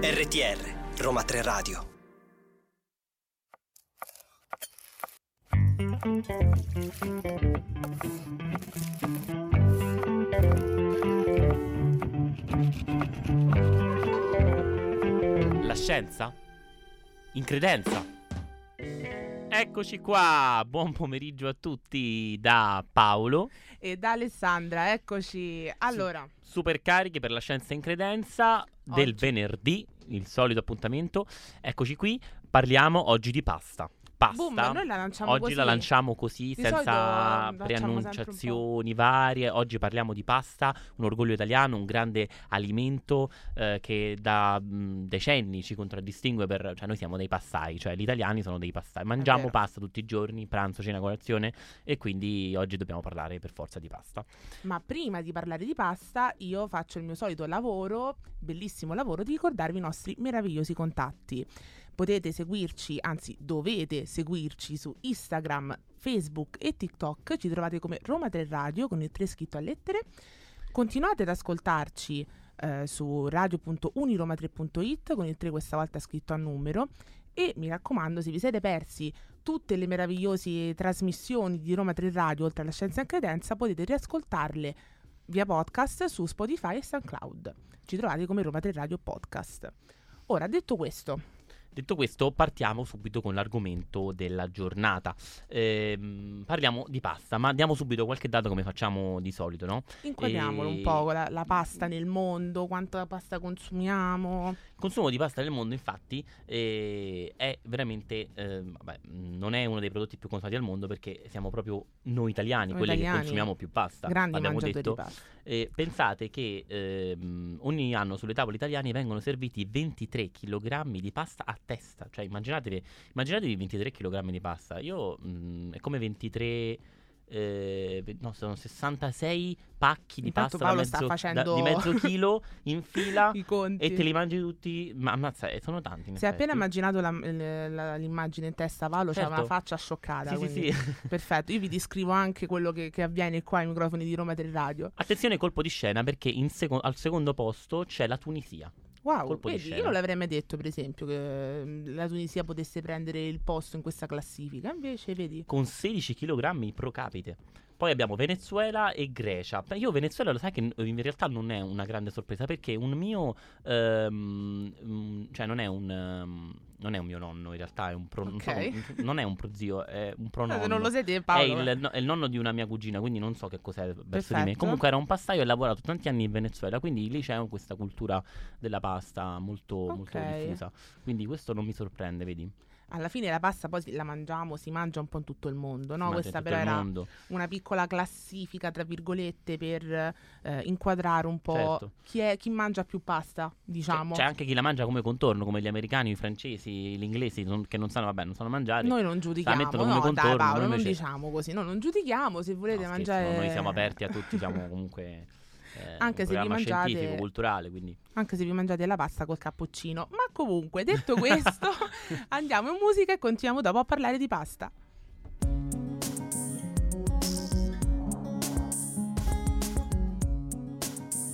RTR Roma 3 Radio. La scienza? In credenza? Eccoci qua, buon pomeriggio a tutti da Paolo. E da Alessandra, eccoci. Allora, Super carichi per la scienza in credenza del Oggi. venerdì, il solito appuntamento. Eccoci qui, parliamo oggi di pasta. Pasta. boom, noi la lanciamo Oggi così. la lanciamo così, Di senza preannunciazioni varie. Oggi parliamo di pasta, un orgoglio italiano, un grande alimento eh, che da mh, decenni ci contraddistingue per... Cioè noi siamo dei passai, cioè gli italiani sono dei passai. Mangiamo pasta tutti i giorni, pranzo, cena, colazione e quindi oggi dobbiamo parlare per forza di pasta. Ma prima di parlare di pasta, io faccio il mio solito lavoro, bellissimo lavoro, di ricordarvi i nostri meravigliosi contatti. Potete seguirci, anzi dovete seguirci su Instagram, Facebook e TikTok. Ci trovate come Roma 3 Radio con il 3 scritto a lettere. Continuate ad ascoltarci eh, su radio.uniroma3.it con il 3 questa volta scritto a numero. E mi raccomando, se vi siete persi tutte le meravigliose trasmissioni di Roma 3 Radio, oltre alla Scienza in Credenza, potete riascoltarle via podcast su Spotify e SoundCloud. Ci trovate come Roma 3 Radio Podcast. Ora, detto questo, Detto questo, partiamo subito con l'argomento della giornata. Ehm, parliamo di pasta, ma diamo subito qualche dato come facciamo di solito, no? inquadriamolo E- un po' la, la pasta nel mondo, quanta pasta consumiamo. Il consumo di pasta nel mondo, infatti, eh, è veramente. eh, vabbè, non è uno dei prodotti più consumati al mondo perché siamo proprio noi italiani Noi quelli italiani, che consumiamo più pasta. Grandi mangiatori detto. di pasta. Eh, pensate che ehm, ogni anno sulle tavole italiane vengono serviti 23 kg di pasta a testa. Cioè, immaginatevi, immaginatevi 23 kg di pasta. Io mh, è come 23. Eh, no, sono 66 pacchi di Intanto pasta da mezzo, da- di mezzo chilo in fila e te li mangi tutti. Ma ammazza, eh, sono tanti. Si è appena immaginato la- la- l'immagine in testa, Paolo, c'ha Certo. una faccia scioccata. Sì, sì, sì. Perfetto, io vi descrivo anche quello che, che avviene qua ai microfoni di Roma 3 Radio. Attenzione, colpo di scena perché seco- al secondo posto c'è la Tunisia. Wow, vedi, io non l'avrei mai detto, per esempio, che mm, la Tunisia potesse prendere il posto in questa classifica. Invece, vedi, con 16 kg pro capite. Poi abbiamo Venezuela e Grecia. Io Venezuela lo sai che in realtà non è una grande sorpresa perché un mio mm, cioè non è un ehm, non è un mio nonno, in realtà è un pro, non, so non è un prozio, è un prononno. Non lo sai te, È Paolo. il, no- è il nonno di una mia cugina, quindi non so che cos'è verso di me. Comunque era un pastaio e ha lavorato tanti anni in Venezuela, quindi lì c'è questa cultura della pasta molto, molto Ok. diffusa. Quindi questo non mi sorprende, vedi? Alla fine la pasta poi la mangiamo, si mangia un po' in tutto il mondo, no? Questa però era una piccola classifica, tra virgolette, per eh, inquadrare un po' Certo. chi, è, chi mangia più pasta, C'è- diciamo. C'è anche chi la mangia come contorno, come gli americani, i francesi, gli inglesi, non- che non sanno, vabbè, non sanno mangiare. Noi non giudichiamo, mettono come no, dai contorno, Paolo, noi non invece- diciamo così, no, non giudichiamo, se volete No, scherzo, mangiare... Noi siamo aperti a tutti, siamo comunque eh, Anche un se vi mangiate- scientifico, culturale, quindi Anche se vi mangiate la pasta col cappuccino. Ma comunque, detto questo, andiamo in musica e continuiamo dopo a parlare di pasta.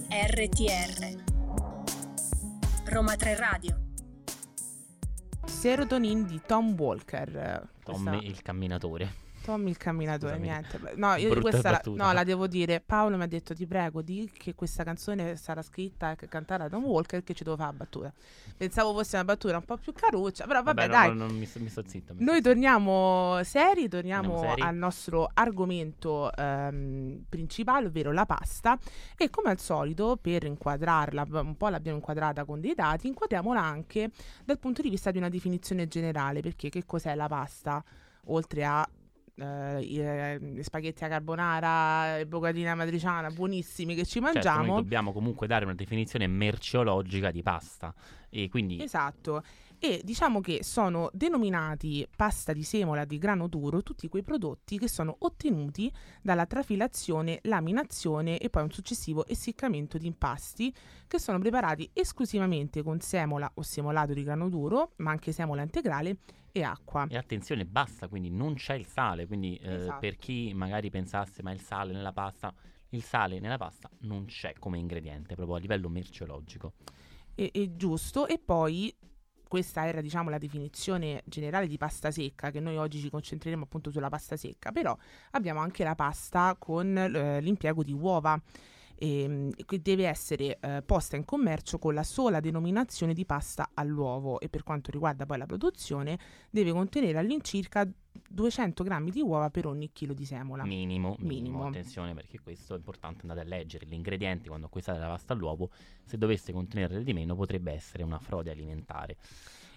RTR Roma 3 Radio Serotonin di Tom Walker. Tom Questa- il camminatore. Tom il camminatore, Scusami. niente. No, io Brutta questa la, no, la devo dire. Paolo mi ha detto: Ti prego, di che questa canzone sarà scritta e cantata da Tom Walker. Che ci devo fare la battuta. Pensavo fosse una battuta un po' più caruccia, però vabbè, no, dai. no, non mi, mi sto zitto. mi Noi torniamo seri, torniamo Torniamo seri. al nostro argomento ehm, principale, ovvero la pasta. E come al solito, per inquadrarla, un po' l'abbiamo inquadrata con dei dati, inquadriamola anche dal punto di vista di una definizione generale, perché che cos'è la pasta? Oltre a eh, i- eh, gli spaghetti a carbonara, bocatina matriciana, buonissimi che ci Certo, mangiamo. noi dobbiamo comunque dare una definizione merceologica di pasta. E quindi Esatto. E diciamo che sono denominati pasta di semola di grano duro tutti quei prodotti che sono ottenuti dalla trafilazione, laminazione e poi un successivo essiccamento di impasti che sono preparati esclusivamente con semola o semolato di grano duro, ma anche semola integrale e acqua. E attenzione, basta, quindi non c'è il sale, quindi eh, Esatto. per chi magari pensasse ma il sale nella pasta, il sale nella pasta non c'è come ingrediente, proprio a livello merceologico. E, e giusto, e poi questa era diciamo la definizione generale di pasta secca, che noi oggi ci concentreremo appunto sulla pasta secca, però abbiamo anche la pasta con eh, l'impiego di uova ehm, che deve essere eh, posta in commercio con la sola denominazione di pasta all'uovo e per quanto riguarda poi la produzione deve contenere all'incirca 200 grammi di uova per ogni chilo di semola. Minimo, minimo, Minimo. attenzione perché questo è importante andare a leggere gli ingredienti quando acquistate la pasta all'uovo, se dovesse contenere di meno potrebbe essere una frode alimentare.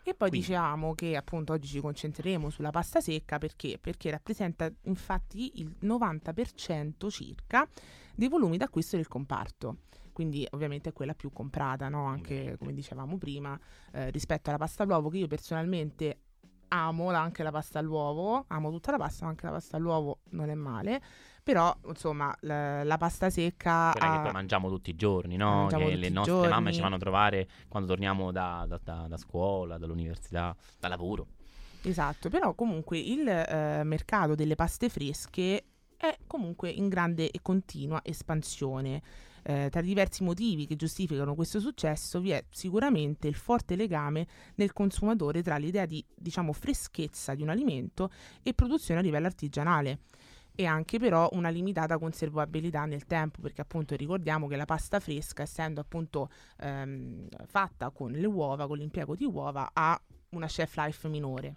E poi Quindi- diciamo che appunto oggi ci concentreremo sulla pasta secca perché? Perché rappresenta infatti il 90% circa dei volumi d'acquisto del comparto. Quindi ovviamente è quella più comprata, no? anche come dicevamo prima, eh, rispetto alla pasta all'uovo che io personalmente amo anche la pasta all'uovo, amo tutta la pasta, ma anche la pasta all'uovo non è male, però insomma la, la pasta secca Quella che ha- poi mangiamo tutti i giorni, no? Che le nostre mamme giorni. ci fanno trovare quando torniamo da, da- da- da scuola, dall'università, da lavoro. Esatto, però comunque il eh, mercato delle paste fresche è comunque in grande e continua espansione. Eh, tra i diversi motivi che giustificano questo successo vi è sicuramente il forte legame nel consumatore tra l'idea di, diciamo, freschezza di un alimento e produzione a livello artigianale e anche però una limitata conservabilità nel tempo perché appunto ricordiamo che la pasta fresca essendo appunto ehm, fatta con le uova, con l'impiego di uova ha una shelf life minore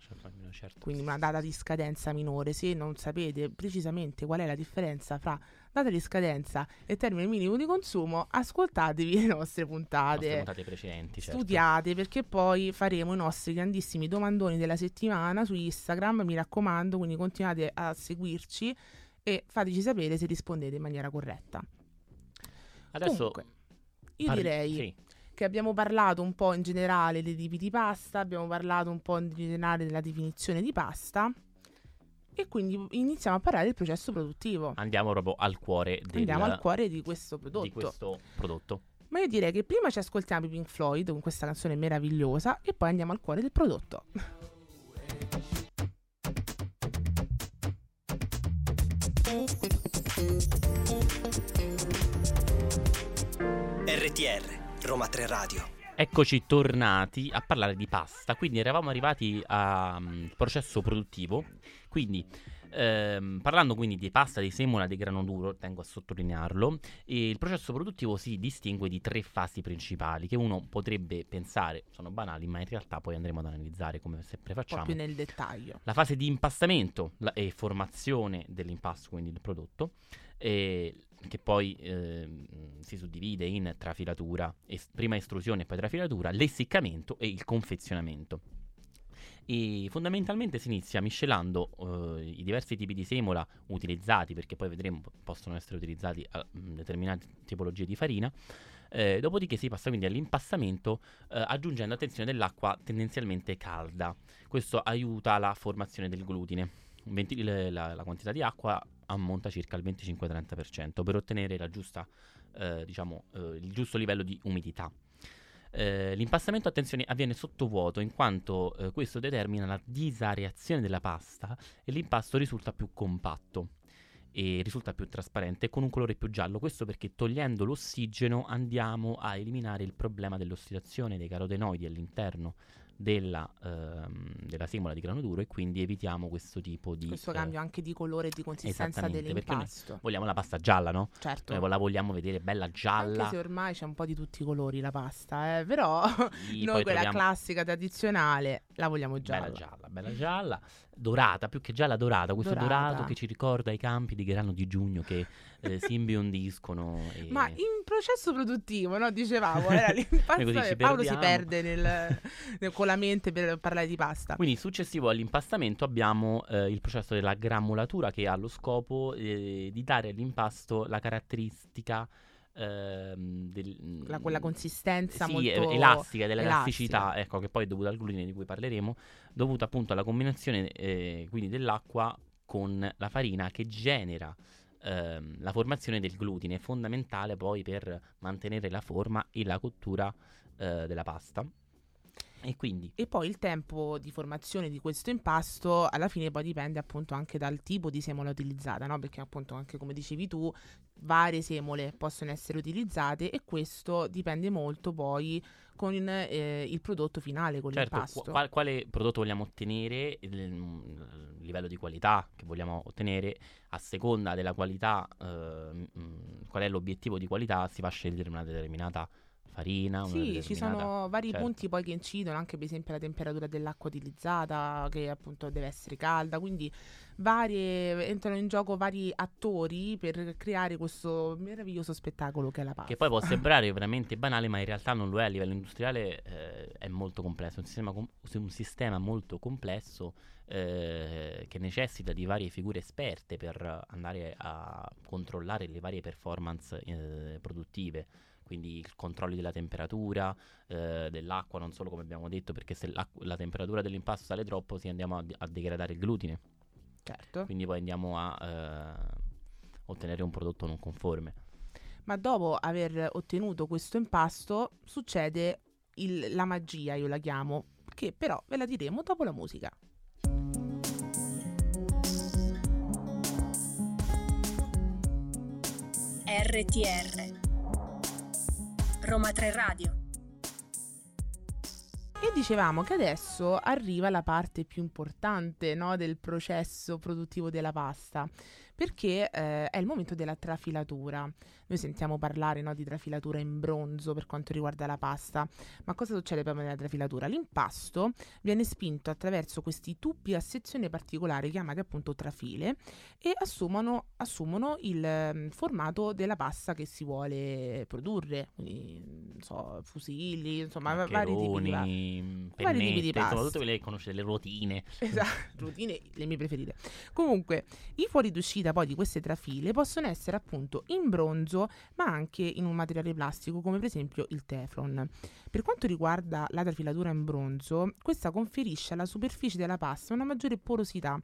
certo. quindi una data di scadenza minore. Se non sapete precisamente qual è la differenza fra data di scadenza e termine minimo di consumo, ascoltatevi le nostre Le nostre puntate. puntate precedenti, certo. Studiate perché poi faremo i nostri grandissimi domandoni della settimana su Instagram, mi raccomando, quindi continuate a seguirci e fateci sapere se rispondete in maniera corretta. Adesso Comunque, Io parli- direi sì. Che abbiamo parlato un po' in generale dei tipi di pasta, abbiamo parlato un po' in generale della definizione di pasta e quindi iniziamo a parlare del processo produttivo. andiamo proprio al cuore del, Andiamo al cuore di questo prodotto. di questo prodotto. Ma io direi che prima ci ascoltiamo i Pink Floyd con questa canzone meravigliosa e poi andiamo al cuore del prodotto. RTR, Roma 3 Radio. Eccoci tornati a parlare di pasta, quindi eravamo arrivati al processo produttivo, quindi ehm, parlando quindi di pasta di semola di grano duro, tengo a sottolinearlo, e il processo produttivo si distingue di tre fasi principali che uno potrebbe pensare sono banali, ma in realtà poi andremo ad analizzare come sempre Un po' facciamo. più nel dettaglio. La fase di impastamento la- e formazione dell'impasto, quindi del prodotto, e che poi ehm, si suddivide in trafilatura, es- prima estrusione e poi trafilatura, l'essiccamento e il confezionamento. E fondamentalmente si inizia miscelando eh, i diversi tipi di semola utilizzati, perché poi vedremo po- possono essere utilizzati a mm, determinate tipologie di farina. eh, dopodiché si passa quindi all'impastamento eh, aggiungendo attenzione dell'acqua tendenzialmente calda. Questo aiuta la formazione del glutine. 20 le- la, la quantità di acqua ammonta circa al 25-30% per ottenere giusta, eh, diciamo, eh, il giusto livello di umidità. Eh, l'impastamento, attenzione, avviene sottovuoto in quanto eh, questo determina la disareazione della pasta e l'impasto risulta più compatto e risulta più trasparente con un colore più giallo. Questo perché togliendo l'ossigeno andiamo a eliminare il problema dell'ossidazione dei carotenoidi all'interno della, ehm, della semola di grano duro e quindi evitiamo questo tipo di... Questo eh, cambio anche di colore e di consistenza dell'impasto. Vogliamo la pasta gialla, no? Certo. Noi la vogliamo vedere bella gialla. Anche se ormai c'è un po' di tutti i colori la pasta, eh, però Sì, noi quella troviamo- classica tradizionale la vogliamo gialla. Bella gialla, bella gialla, dorata, più che gialla dorata, questo Dorata. dorato che ci ricorda i campi di grano di giugno che eh, si imbiondiscono. E... Ma in processo produttivo, no? Dicevamo, era l'impasto Noi così ci e Paolo si perde nel- nel- con la mente per parlare di pasta. Quindi successivo all'impastamento abbiamo eh, il processo della grammolatura che ha lo scopo eh, di dare all'impasto la caratteristica ehm, del, La- quella consistenza sì, molto elastica, dell'elasticità, ecco, che poi è dovuta al glutine di cui parleremo, dovuta appunto alla combinazione eh, quindi dell'acqua con la farina che genera ehm, la formazione del glutine, fondamentale poi per mantenere la forma e la cottura eh, della pasta. E quindi? E poi il tempo di formazione di questo impasto alla fine poi dipende appunto anche dal tipo di semola utilizzata, no? Perché appunto anche come dicevi tu, varie semole possono essere utilizzate e questo dipende molto poi con eh, il prodotto finale, con certo, l'impasto. Qu- quale prodotto vogliamo ottenere, il, il, livello di qualità che vogliamo ottenere, a seconda della qualità, eh, mh, qual è l'obiettivo di qualità, si va a scegliere una determinata farina. Sì, ci sono vari certo. punti poi che incidono, anche per esempio la temperatura dell'acqua utilizzata, che appunto deve essere calda, quindi varie, entrano in gioco vari attori per creare questo meraviglioso spettacolo che è la pasta. Che poi può sembrare veramente banale, ma in realtà non lo è a livello industriale, eh, è molto complesso, un sistema, com- un sistema molto complesso eh, che necessita di varie figure esperte per andare a controllare le varie performance eh, produttive quindi il controllo della temperatura eh, dell'acqua, non solo come abbiamo detto, perché se la temperatura dell'impasto sale troppo si andiamo a, a, degradare il glutine. Certo. Quindi poi andiamo a eh, ottenere un prodotto non conforme. Ma dopo aver ottenuto questo impasto succede il, la magia, io la chiamo, che però ve la diremo dopo la musica. RTR Roma 3 Radio. E dicevamo che adesso arriva la parte più importante no, del processo produttivo della pasta, perché eh, è il momento della trafilatura. Noi sentiamo parlare no, di trafilatura in bronzo per quanto riguarda la pasta, ma cosa succede proprio nella trafilatura? L'impasto viene spinto attraverso questi tubi a sezione particolare chiamati appunto trafile e assumono, assumono il um, formato della pasta che si vuole produrre, quindi so, fusilli, insomma vari tipi di, pennette, vari tipi di pasta. Soprattutto le conoscete, le ruotine. Esatto, ruotine, le mie preferite. Comunque, i fuori d'uscita poi di queste trafile possono essere appunto in bronzo ma anche in un materiale plastico come per esempio il Teflon. Per quanto riguarda la trafilatura in bronzo, questa conferisce alla superficie della pasta una maggiore porosità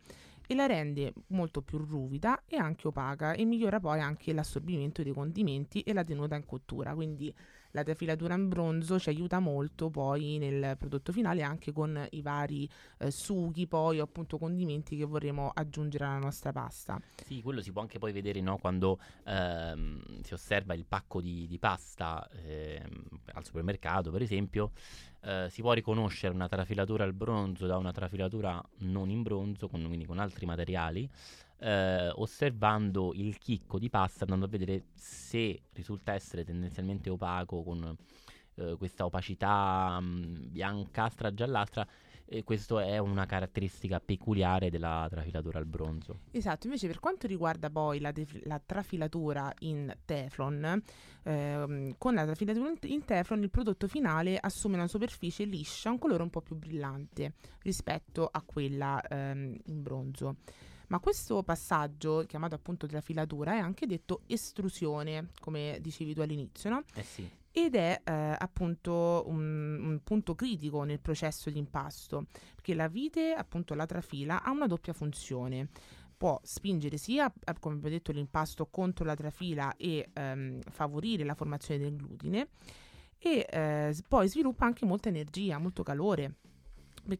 e la rende molto più ruvida e anche opaca e migliora poi anche l'assorbimento dei condimenti e la tenuta in cottura, quindi la defilatura in bronzo ci aiuta molto poi nel prodotto finale anche con i vari eh, sughi poi o appunto condimenti che vorremmo aggiungere alla nostra pasta. Sì, quello si può anche poi vedere no, quando ehm, si osserva il pacco di, di pasta ehm, al supermercato per esempio. Eh, si può riconoscere una trafilatura al bronzo da una trafilatura non in bronzo, con, quindi con altri materiali, eh, osservando il chicco di pasta, andando a vedere se risulta essere tendenzialmente opaco con eh, questa opacità mh, mm, biancastra, giallastra. E questa è una caratteristica peculiare della trafilatura al bronzo. Esatto, invece per quanto riguarda poi la, def- la trafilatura in Teflon, ehm, con la trafilatura in Teflon il prodotto finale assume una superficie liscia, un colore un po' più brillante rispetto a quella ehm, in bronzo. Ma questo passaggio, chiamato appunto trafilatura, è anche detto estrusione, come dicevi tu all'inizio, no? Eh sì. Ed è eh, appunto un, un, punto critico nel processo di impasto, perché la vite, appunto la trafila, ha una doppia funzione può spingere sia, eh, come abbiamo detto, l'impasto contro la trafila e ehm, favorire la formazione del glutine e eh, poi sviluppa anche molta energia, molto calore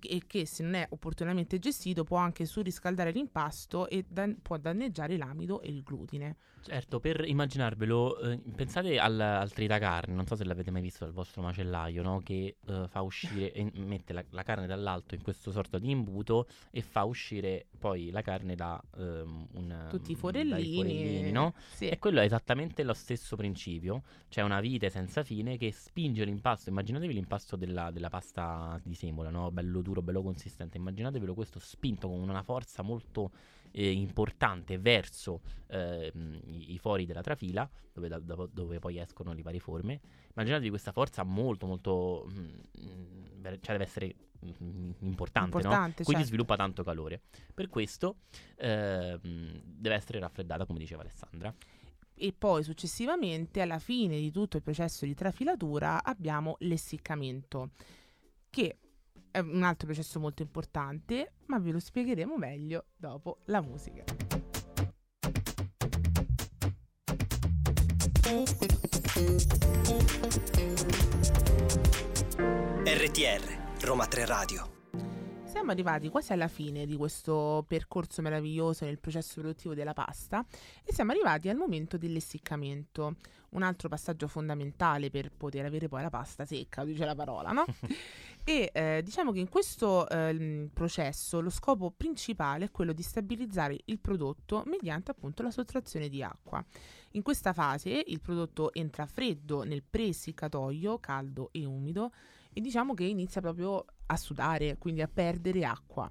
e che se non è opportunamente gestito può anche surriscaldare l'impasto e dan- può danneggiare l'amido e il glutine. Certo, per immaginarvelo, eh, pensate al, al tritacarne, non so se l'avete mai visto dal vostro macellaio, no? che eh, fa uscire, e mette la, la, carne dall'alto in questo sorta di imbuto e fa uscire poi la carne da um, un, tutti i forellini, forellini no? sì. E quello è esattamente lo stesso principio, c'è una vite senza fine che spinge l'impasto, immaginatevi l'impasto della, della pasta di semola, no? bello duro, bello consistente, immaginatevelo questo spinto con una forza molto eh, importante verso eh, i, i, fori della trafila, dove, da, dove, poi escono le varie forme. Immaginatevi questa forza molto, molto. Mh, mm, cioè deve essere importante, importante no? quindi certo. sviluppa tanto calore. Per questo eh, deve essere raffreddata, come diceva Alessandra e poi successivamente alla fine di tutto il processo di trafilatura abbiamo l'essiccamento che è un altro processo molto importante, ma ve lo spiegheremo meglio dopo la musica. RTR Roma 3 Radio. Siamo arrivati quasi alla fine di questo percorso meraviglioso nel processo produttivo della pasta e siamo arrivati al momento dell'essiccamento, un altro passaggio fondamentale per poter avere poi la pasta secca, dice la parola, no? e eh, diciamo che in questo eh, processo lo scopo principale è quello di stabilizzare il prodotto mediante appunto la sottrazione di acqua. In questa fase il prodotto entra freddo nel pre-essiccatoio, caldo e umido, e diciamo che inizia proprio a sudare, quindi a perdere acqua.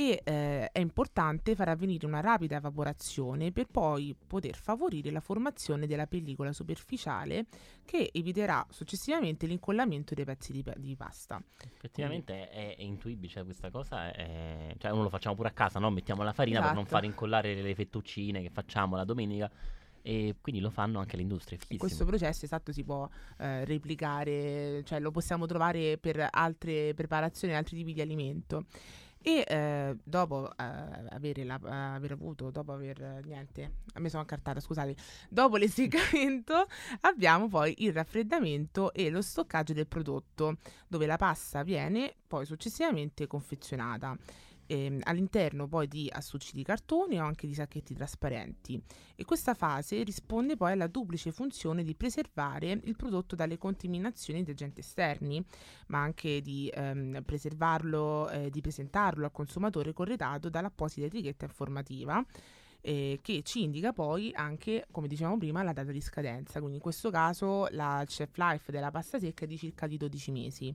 E eh, è importante far avvenire una rapida evaporazione per poi poter favorire la formazione della pellicola superficiale che eviterà successivamente l'incollamento dei pezzi di, di pasta. Effettivamente è, è, intuibile, cioè questa cosa è, cioè uno lo facciamo pure a casa, no? mettiamo la farina esatto. per non esatto. far incollare le fettuccine che facciamo la domenica e quindi lo fanno anche le industrie. Questo processo esatto si può eh, replicare, cioè lo possiamo trovare per altre preparazioni, altri tipi di alimento. E eh, dopo eh, avere la, aver avuto, dopo aver niente, me sono accartata, scusate, dopo l'essiccamento abbiamo poi il raffreddamento e lo stoccaggio del prodotto, dove la pasta viene poi successivamente confezionata ehm, all'interno poi di astucci di cartone o anche di sacchetti trasparenti e questa fase risponde poi alla duplice funzione di preservare il prodotto dalle contaminazioni di agenti esterni, ma anche di ehm, preservarlo, eh, di presentarlo al consumatore corredato dall'apposita etichetta informativa. Eh, che ci indica poi anche, come dicevamo prima, la data di scadenza. Quindi in questo caso la chef life della pasta secca è di circa di 12 mesi.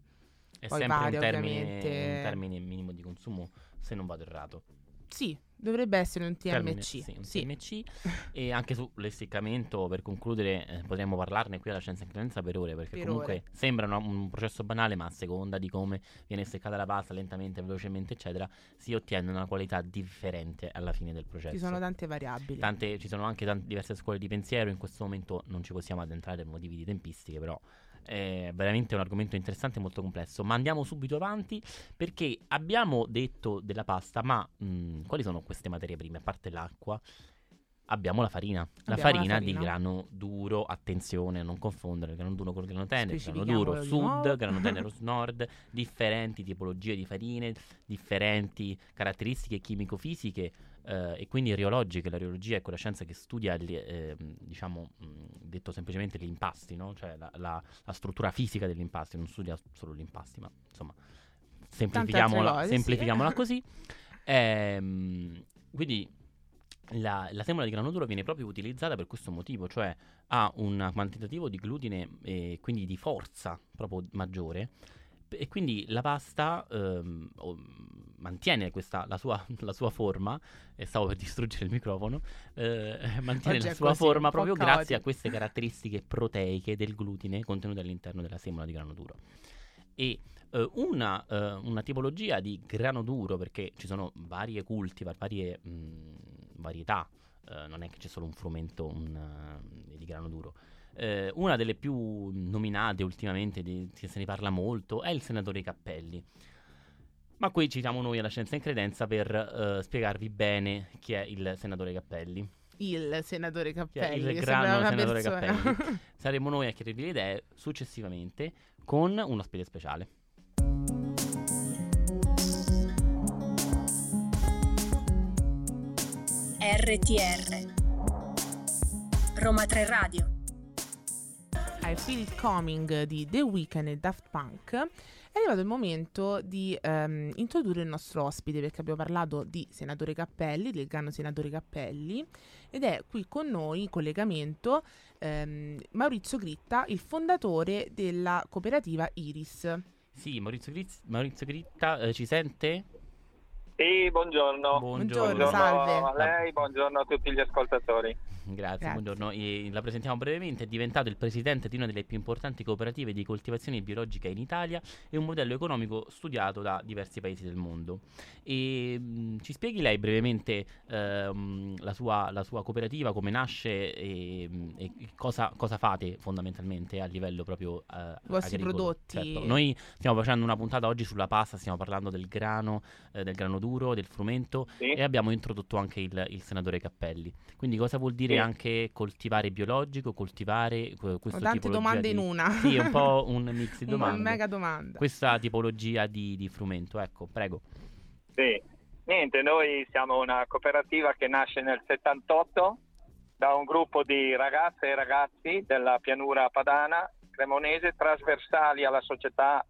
È poi sempre varia, un, termine, un termine minimo di consumo se non vado errato. Sì, dovrebbe essere un TMC. Sì, un sì. TMC. e anche sull'essiccamento, per concludere, eh, potremmo parlarne qui alla Scienza in Credenza per ore, perché per comunque ore. sembra una, un processo banale, ma a seconda di come viene seccata la pasta, lentamente, velocemente, eccetera, si ottiene una qualità differente alla fine del processo. Ci sono tante variabili. Tante, ci sono anche tante, diverse scuole di pensiero, in questo momento non ci possiamo addentrare per motivi di tempistiche, però è veramente un argomento interessante e molto complesso. Ma andiamo subito avanti perché abbiamo detto della pasta, ma mh, mm, quali sono queste materie prime? A parte l'acqua, abbiamo la farina. La farina, la farina, di grano duro, attenzione a non confondere il grano duro con il grano tenero. Grano duro sud, grano tenero nord, differenti tipologie di farine, differenti caratteristiche chimico-fisiche eh, e quindi riologiche. La riologia è quella scienza che studia, gli, eh, diciamo, mh, detto semplicemente, gli impasti, no? cioè la, la, la, struttura fisica degli impasti, non studia solo gli impasti, ma insomma, semplifichiamola, cose, semplifichiamola sì. così. Ehm, quindi la, la, semola di grano duro viene proprio utilizzata per questo motivo, cioè ha un quantitativo di glutine e quindi di forza proprio maggiore e quindi la pasta ehm, mantiene questa, la, sua, la, sua, forma, e stavo per distruggere il microfono, eh, mantiene Oggi la sua forma proprio grazie a queste caratteristiche proteiche del glutine contenute all'interno della semola di grano duro. E eh, una, eh, una, tipologia di grano duro, perché ci sono varie cultivar, varie mh, varietà, eh, non è che c'è solo un frumento un, uh, di grano duro, eh, una delle più nominate ultimamente, di, se ne parla molto, è il senatore Cappelli. Ma qui ci siamo noi alla Scienza in Credenza per uh, spiegarvi bene chi è il senatore Cappelli. Il senatore Cappelli. Il grande senatore persona. Cappelli. Saremo noi a chiarirvi le idee successivamente con un ospite speciale. RTR Roma 3 Radio I Feel It Coming di The Weeknd e Daft Punk, è arrivato il momento di um, introdurre il nostro ospite perché abbiamo parlato di Senatore Cappelli, del grano Senatore Cappelli, ed è qui con noi in collegamento um, Maurizio Gritta, il fondatore della cooperativa Iris. Sì, Maurizio, Grizz- Maurizio Gritta eh, ci sente? Sì, buongiorno. Buongiorno, buongiorno salve. a lei, buongiorno a tutti gli ascoltatori. Grazie, Grazie. buongiorno. E la presentiamo brevemente. È diventato il presidente di una delle più importanti cooperative di coltivazione biologica in Italia e un modello economico studiato da diversi paesi del mondo. E, mh, ci spieghi lei brevemente ehm, la, sua, la, sua, cooperativa, come nasce e, e cosa, cosa, fate fondamentalmente a livello proprio eh, I vostri agricolo. prodotti. Certo. Noi stiamo facendo una puntata oggi sulla pasta, stiamo parlando del grano, eh, del grano maduro del frumento Sì. e abbiamo introdotto anche il, il senatore Cappelli. Quindi cosa vuol dire Sì. anche coltivare biologico, coltivare eh, Ho questa tante tipologia domande di... in una. Sì, è un po' un mix di Una domande. mega domanda. Questa tipologia di, di frumento, ecco, prego. Sì. Niente, noi siamo una cooperativa che nasce nel 78 da un gruppo di ragazze e ragazzi della pianura padana cremonese trasversali alla società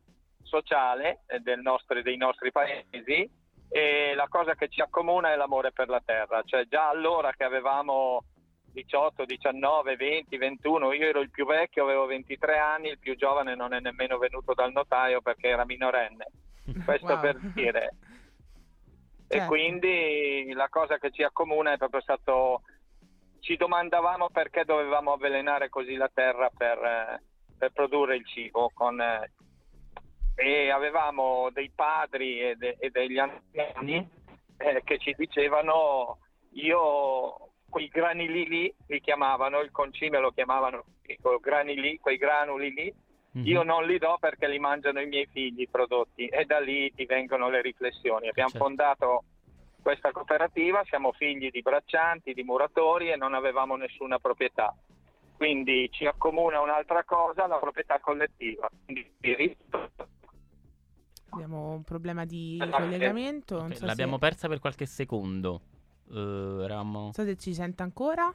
sociale eh, del nostri- dei nostri paesi e la cosa che ci accomuna è l'amore per la terra, cioè già allora che avevamo 18, 19, 20, 21, io ero il più vecchio, avevo 23 anni, il più giovane non è nemmeno venuto dal notaio perché era minorenne. Questo Wow. per dire. E Certo. quindi la cosa che ci accomuna è proprio stato, ci domandavamo perché dovevamo avvelenare così la terra per, eh, per produrre il cibo. Con, eh, e avevamo dei padri e, de- e degli anziani eh, che ci dicevano, io quei granuli lì li chiamavano, il concime lo chiamavano dico, granuli, quei granuli lì, Mhm. io non li do perché li mangiano i miei figli i prodotti e da lì ti vengono le riflessioni. Abbiamo Certo. fondato questa cooperativa, siamo figli di braccianti, di muratori e non avevamo nessuna proprietà. Quindi ci accomuna un'altra cosa, la proprietà collettiva. Quindi. Abbiamo un problema di Esatto. collegamento. Non Ok, so l'abbiamo se... persa per qualche secondo. Eh, eravamo... non so se ci sente ancora.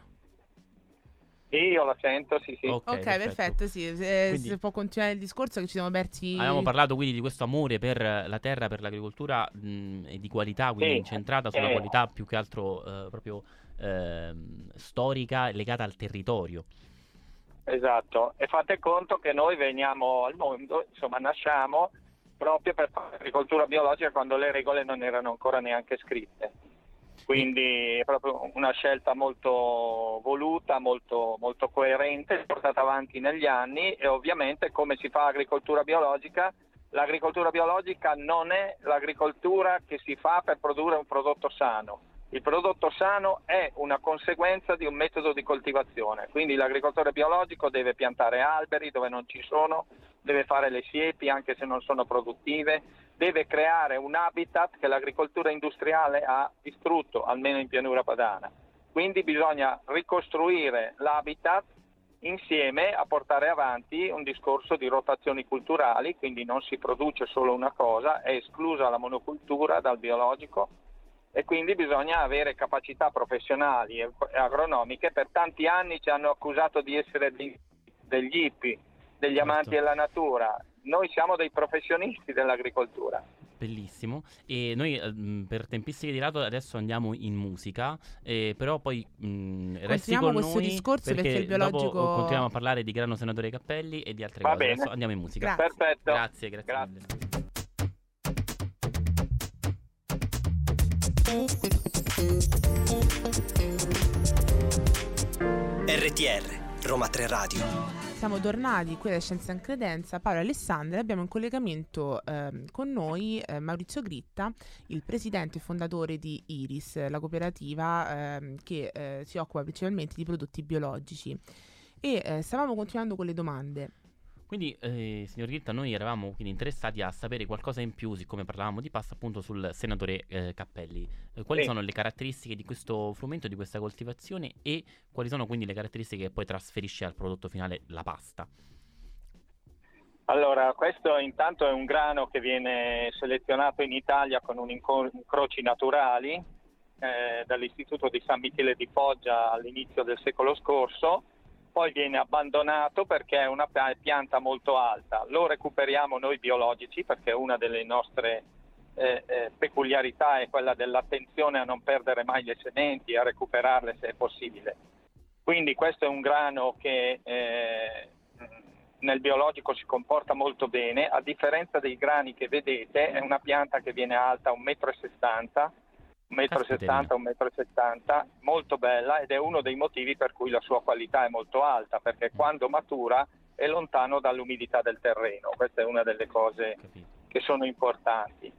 Sì, io la sento, sì, sì. Ok, Ok, perfetto, sì. Se, Quindi- se può continuare il discorso che ci siamo persi. Avevamo parlato quindi di questo amore per la terra, per l'agricoltura mh, e di qualità, quindi Sì, incentrata sulla eh. qualità più che altro eh, proprio ehm, storica e legata al territorio. Esatto, e fate conto che noi veniamo al mondo, insomma nasciamo proprio per fare agricoltura biologica quando le regole non erano ancora neanche scritte. Quindi è proprio una scelta molto voluta, molto, molto coerente, portata avanti negli anni e ovviamente come si fa agricoltura biologica, l'agricoltura biologica non è l'agricoltura che si fa per produrre un prodotto sano. Il prodotto sano è una conseguenza di un metodo di coltivazione, quindi l'agricoltore biologico deve piantare alberi dove non ci sono, deve fare le siepi anche se non sono produttive, deve creare un habitat che l'agricoltura industriale ha distrutto, almeno in pianura padana. Quindi bisogna ricostruire l'habitat insieme a portare avanti un discorso di rotazioni culturali, quindi non si produce solo una cosa, è esclusa la monocultura dal biologico e quindi bisogna avere capacità professionali e agronomiche. Per tanti anni ci hanno accusato di essere dei- degli hippie, degli Certo. amanti della natura. Noi siamo dei professionisti dell'agricoltura. Bellissimo. E noi eh, mh, per tempistiche di lato adesso andiamo in musica, eh, però poi mh, resti Continuiamo con questo noi discorso perché il biologico- dopo continuiamo a parlare di grano senatore Cappelli e di altre Va cose. bene. Adesso andiamo in musica. Grazie. Perfetto. Grazie, grazie, Grazie. RTR, Roma 3 Radio. Siamo tornati qui alla Scienza in Credenza, Paolo e Alessandra, abbiamo in collegamento ehm, con noi eh, Maurizio Gritta, il presidente e fondatore di Iris, la cooperativa ehm, che eh, si occupa principalmente di prodotti biologici. E eh, stavamo continuando con le domande. Quindi, eh, signor Gritta, noi eravamo quindi interessati a sapere qualcosa in più, siccome parlavamo di pasta, appunto sul senatore eh, Cappelli. Eh, quali Sì. sono le caratteristiche di questo frumento, di questa coltivazione e quali sono quindi le caratteristiche che poi trasferisce al prodotto finale la pasta? Allora, questo intanto è un grano che viene selezionato in Italia con un inco- incroci naturali eh, dall'Istituto di San Michele di Foggia all'inizio del secolo scorso, poi viene abbandonato perché è una pi- pianta molto alta. Lo recuperiamo noi biologici perché una delle nostre eh, eh, peculiarità è quella dell'attenzione a non perdere mai le sementi, a recuperarle se è possibile. Quindi questo è un grano che eh, nel biologico si comporta molto bene, a differenza dei grani che vedete, è una pianta che viene alta 1,60 m, 1,60 m, Caspiterina. 1,70 m, molto bella ed è uno dei motivi per cui la sua qualità è molto alta, perché quando matura è lontano dall'umidità del terreno, questa è una delle cose Capito? che sono importanti.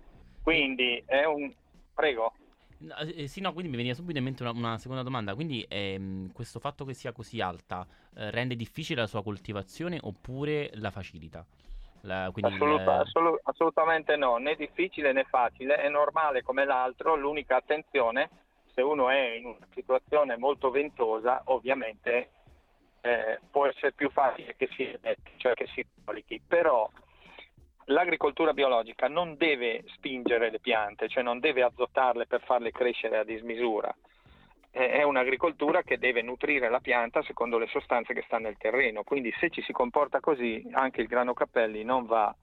Quindi è un... Prego. No, eh, sì, no, quindi mi veniva subito in mente una, una seconda domanda. Quindi ehm, questo fatto che sia così alta eh, rende difficile la sua coltivazione oppure la facilita? La- quindi il- Assoluta- assolu- assolutamente no, né difficile né facile, è normale come l'altro, l'unica attenzione, se uno è in una situazione molto ventosa, ovviamente eh, può essere più facile che si cioè che si colichi, però l'agricoltura biologica non deve spingere le piante, cioè non deve azotarle per farle crescere a dismisura. È un'agricoltura che deve nutrire la pianta secondo le sostanze che stanno nel terreno, quindi se ci si comporta così anche il grano cappelli non va,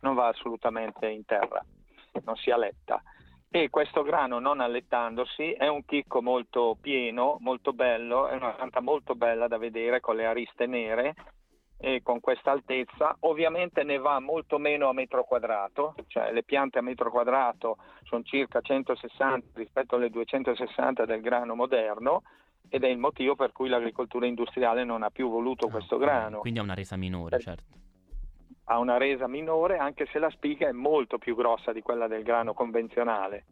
non va assolutamente in terra, non si alletta. E questo grano non allettandosi è un chicco molto pieno, molto bello, è una pianta molto bella da vedere con le ariste nere e con questa altezza. Ovviamente ne va molto meno a metro quadrato, cioè le piante a metro quadrato sono circa 160 rispetto alle 260 del grano moderno ed è il motivo per cui l'agricoltura industriale non ha più voluto Ah, questo grano. Quindi ha una resa minore, certo. Ha una resa minore anche se la spiga è molto più grossa di quella del grano convenzionale,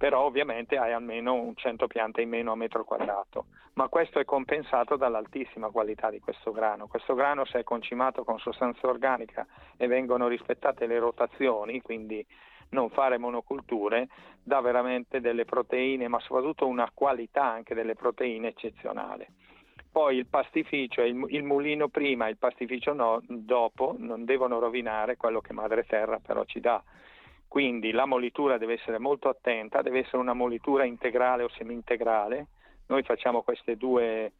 però ovviamente hai almeno un 100 piante in meno a metro quadrato, ma questo è compensato dall'altissima qualità di questo grano. Questo grano se è concimato con sostanza organica e vengono rispettate le rotazioni, quindi non fare monoculture, dà veramente delle proteine, ma soprattutto una qualità anche delle proteine eccezionale. Poi il pastificio, il, il mulino prima e il pastificio no- dopo non devono rovinare quello che Madre Terra però ci dà. Quindi la molitura deve essere molto attenta, deve essere una molitura integrale o semi-integrale. Noi facciamo queste due,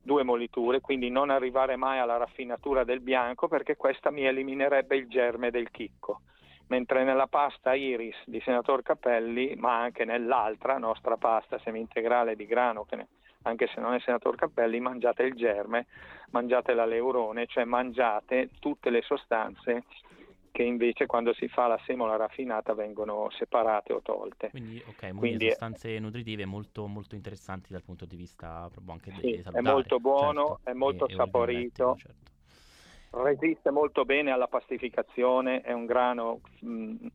due moliture, quindi non arrivare mai alla raffinatura del bianco perché questa mi eliminerebbe il germe del chicco. Mentre nella pasta iris di Senator Cappelli, ma anche nell'altra nostra pasta semi-integrale di grano, che ne- anche se non è Senator Cappelli, mangiate il germe, mangiate la leurone, cioè mangiate tutte le sostanze che invece quando si fa la semola raffinata vengono separate o tolte. Quindi, ok, quindi sostanze nutritive molto, molto interessanti dal punto di vista proprio anche Sì, è molto buono, certo, è molto e- e saporito. organolettico, certo. resiste molto bene alla pastificazione, è un grano mh,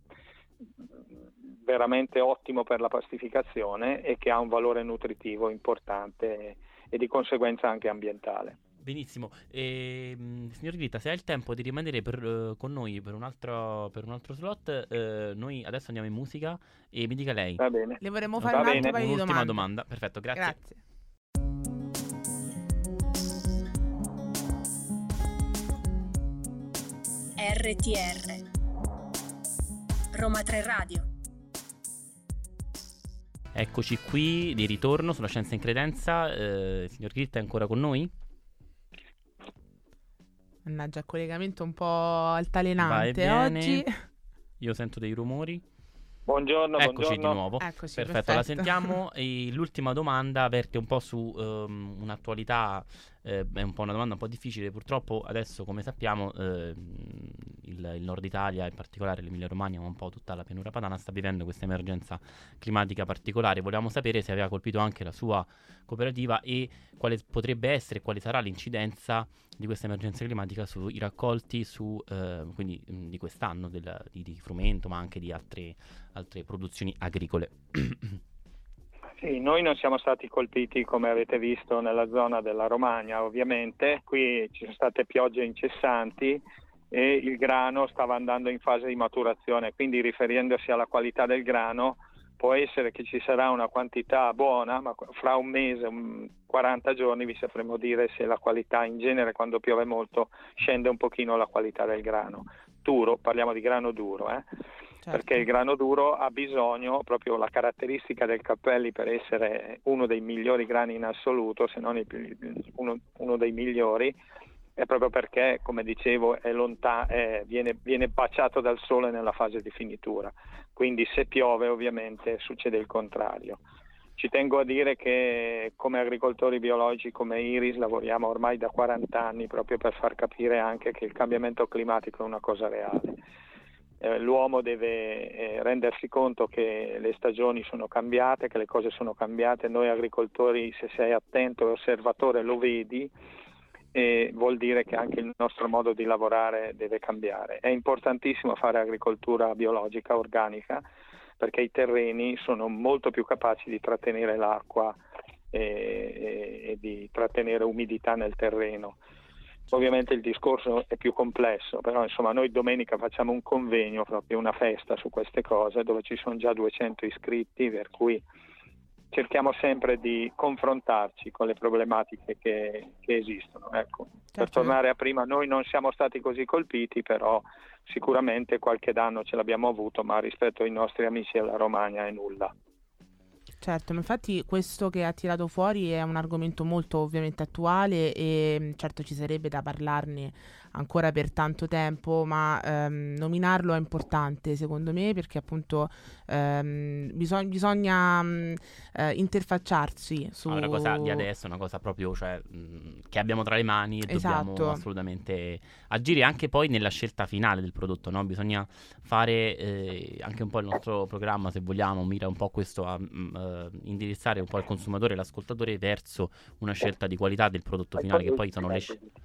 veramente ottimo per la pastificazione e che ha un valore nutritivo importante e di conseguenza anche ambientale. Benissimo, Ehm, signor Gritta, se hai il tempo di rimanere per, eh, con noi per un altro, per un altro slot, eh, noi adesso andiamo in musica e mi dica lei Va bene. Le vorremmo Va fare un altro bene. paio di domande. domanda. Perfetto, grazie. Grazie. RTR Roma 3 Radio Eccoci qui di ritorno sulla Scienza in Credenza. Eh, signor Gritta è ancora con noi? Mannaggia, collegamento un po' altalenante oggi. Io sento dei rumori. Buongiorno, Eccoci buongiorno. di nuovo. Eccoci, Perfetto, la perfetto. sentiamo. E l'ultima domanda verte un po' su ehm, un'attualità, eh, è un po' una domanda un po' difficile. Purtroppo adesso, come sappiamo, ehm, il, il nord Italia, in particolare l'Emilia Romagna, ma un po' tutta la pianura padana, sta vivendo questa emergenza climatica particolare. Volevamo sapere se aveva colpito anche la sua cooperativa e quale potrebbe essere, quale sarà l'incidenza di questa emergenza climatica sui raccolti su, eh, quindi, mh, di quest'anno del- di, di frumento, ma anche di altre, altre produzioni agricole. Sì, noi non siamo stati colpiti come avete visto nella zona della Romagna, ovviamente. Qui ci sono state piogge incessanti e il grano stava andando in fase di maturazione, quindi riferendosi alla qualità del grano può essere che ci sarà una quantità buona, ma fra un mese, un 40 giorni vi sapremo dire se la qualità in genere quando piove molto scende un pochino la qualità del grano. Duro, parliamo di grano duro, eh? Certo. perché il grano duro ha bisogno, proprio la caratteristica del cappelli per essere uno dei migliori grani in assoluto, se non più- uno, uno dei migliori, è proprio perché, come dicevo, è lonta- è- viene, viene baciato dal sole nella fase di finitura. Quindi se piove ovviamente succede il contrario. Ci tengo a dire che come agricoltori biologici, come Iris, lavoriamo ormai da 40 anni proprio per far capire anche che il cambiamento climatico è una cosa reale eh, l'uomo deve eh, rendersi conto che le stagioni sono cambiate, che le cose sono cambiate, noi agricoltori se sei attento e osservatore lo vedi e vuol dire che anche il nostro modo di lavorare deve cambiare. È importantissimo fare agricoltura biologica, organica, perché i terreni sono molto più capaci di trattenere l'acqua e, e- e di trattenere umidità nel terreno. Ovviamente il discorso è più complesso, però insomma noi domenica facciamo un convegno, proprio una festa su queste cose, dove ci sono già 200 iscritti, per cui cerchiamo sempre di confrontarci con le problematiche che, che esistono. Ecco. Per Certo. tornare a prima, noi non siamo stati così colpiti, però sicuramente qualche danno ce l'abbiamo avuto, ma rispetto ai nostri amici della Romagna è nulla. Certo, infatti questo che ha tirato fuori è un argomento molto ovviamente attuale e certo ci sarebbe da parlarne ancora per tanto tempo, ma ehm, nominarlo è importante secondo me perché appunto ehm, bisog- bisogna mh, eh, interfacciarsi su... Una cosa di adesso, è una cosa proprio cioè, mh, che abbiamo tra le mani e dobbiamo Esatto. assolutamente agire anche poi nella scelta finale del prodotto, no? Bisogna fare eh, anche un po' il nostro programma, se vogliamo, mira un po' questo a mh, eh, indirizzare un po' il consumatore e l'ascoltatore verso una scelta di qualità del prodotto finale, che poi sono le scelte.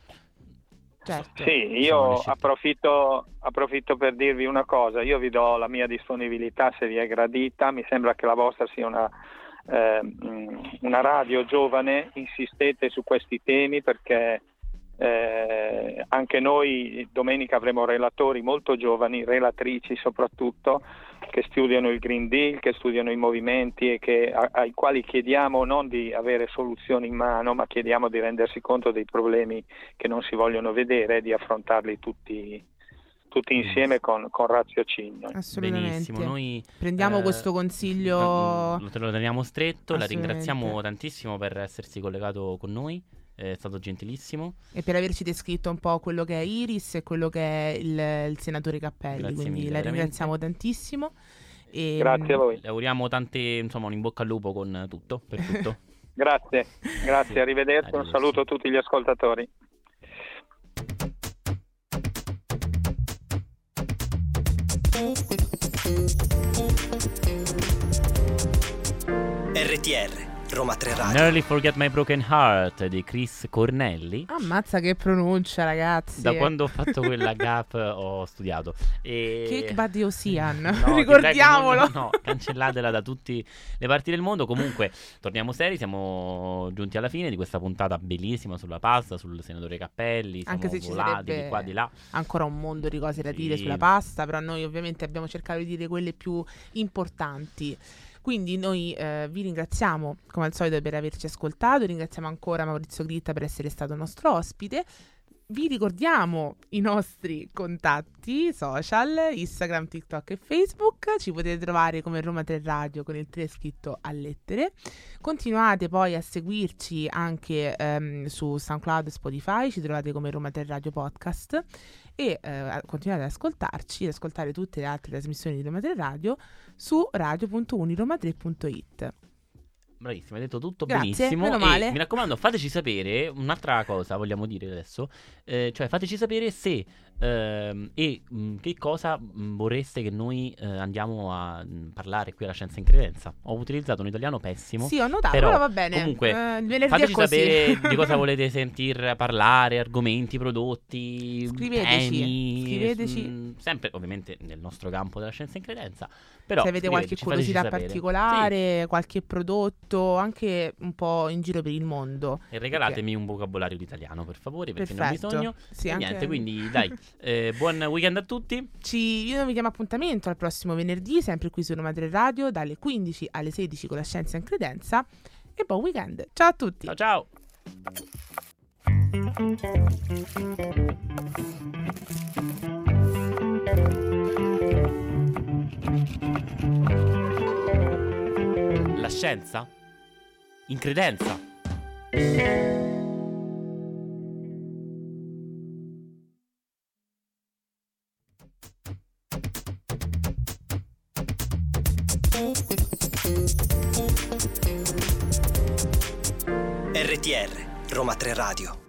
Certo. Sì, io approfitto, approfitto per dirvi una cosa, io vi do la mia disponibilità se vi è gradita, mi sembra che la vostra sia una, eh, mh, una radio giovane, insistete su questi temi perché eh, anche noi domenica avremo relatori molto giovani, relatrici soprattutto, che studiano il Green Deal, che studiano i movimenti e che, a- ai quali chiediamo non di avere soluzioni in mano, ma chiediamo di rendersi conto dei problemi che non si vogliono vedere e di affrontarli tutti, tutti insieme con, con raziocinio. Assolutamente. Benissimo, noi Prendiamo eh, questo consiglio. Lo, te lo teniamo stretto, la ringraziamo tantissimo per essersi collegato con noi, è stato gentilissimo. E per averci descritto un po' quello che è Iris e quello che è il, il senatore Cappelli, Grazie quindi mille, la veramente. ringraziamo tantissimo. E, Grazie a voi. Le auguriamo tante, insomma, un in bocca al lupo con tutto, per tutto. Grazie, grazie, arrivederci, un saluto a tutti gli ascoltatori. RTR, Roma 3 Radio. Nearly Forget My Broken Heart di Chris Cornelli. Ammazza che pronuncia, ragazzi. Da quando ho fatto quella gap ho studiato. E... Kick Buddy Ocean, No, ricordiamolo. prego, no, no, cancellatela da tutte le parti del mondo. Comunque, torniamo seri. Siamo giunti alla fine di questa puntata bellissima sulla pasta, sul senatore Cappelli. Siamo Anche se ci volati di qua di là. Ancora un mondo di cose da dire Sì. sulla pasta, però noi ovviamente abbiamo cercato di dire quelle più importanti. Quindi noi eh, vi ringraziamo come al solito per averci ascoltato, ringraziamo ancora Maurizio Gritta per essere stato nostro ospite. Vi ricordiamo i nostri contatti social, Instagram, TikTok e Facebook. Ci potete trovare come Roma 3 Radio con il 3 scritto a lettere. Continuate poi a seguirci anche ehm, su SoundCloud e Spotify, ci trovate come Roma 3 Radio Podcast e eh, continuate ad ascoltarci, ad ascoltare tutte le altre trasmissioni di Roma 3 Radio su radio.uniroma3.it. Bravissimo, hai detto tutto Grazie, benissimo. meno E male. mi raccomando, fateci sapere un'altra cosa, vogliamo dire adesso. Eh, cioè, fateci sapere se ehm, e mh, che cosa mh, vorreste che noi eh, andiamo a mh, parlare qui alla Scienza in Credenza. Ho utilizzato un italiano pessimo. Sì, ho notato, Però, però, va bene. comunque, Eh, Fateci sapere di cosa volete sentir parlare, argomenti, prodotti, Scriveteci, temi, scriveteci. mh, sempre ovviamente nel nostro campo della scienza in credenza. Però Se avete qualche curiosità particolare, qualche prodotto, anche un po' in giro per il mondo. Sì. E regalatemi un vocabolario di italiano, per favore, perché Perfetto. ne ho bisogno. Sì, e anche- niente, quindi dai, eh, buon weekend a tutti. Ci, io vi diamo appuntamento al prossimo venerdì, sempre qui su 3 Radio, dalle 15 alle 16 con la scienza in credenza. E buon weekend. Ciao a tutti. Ciao ciao. La scienza? In credenza? RTR, Roma 3 Radio.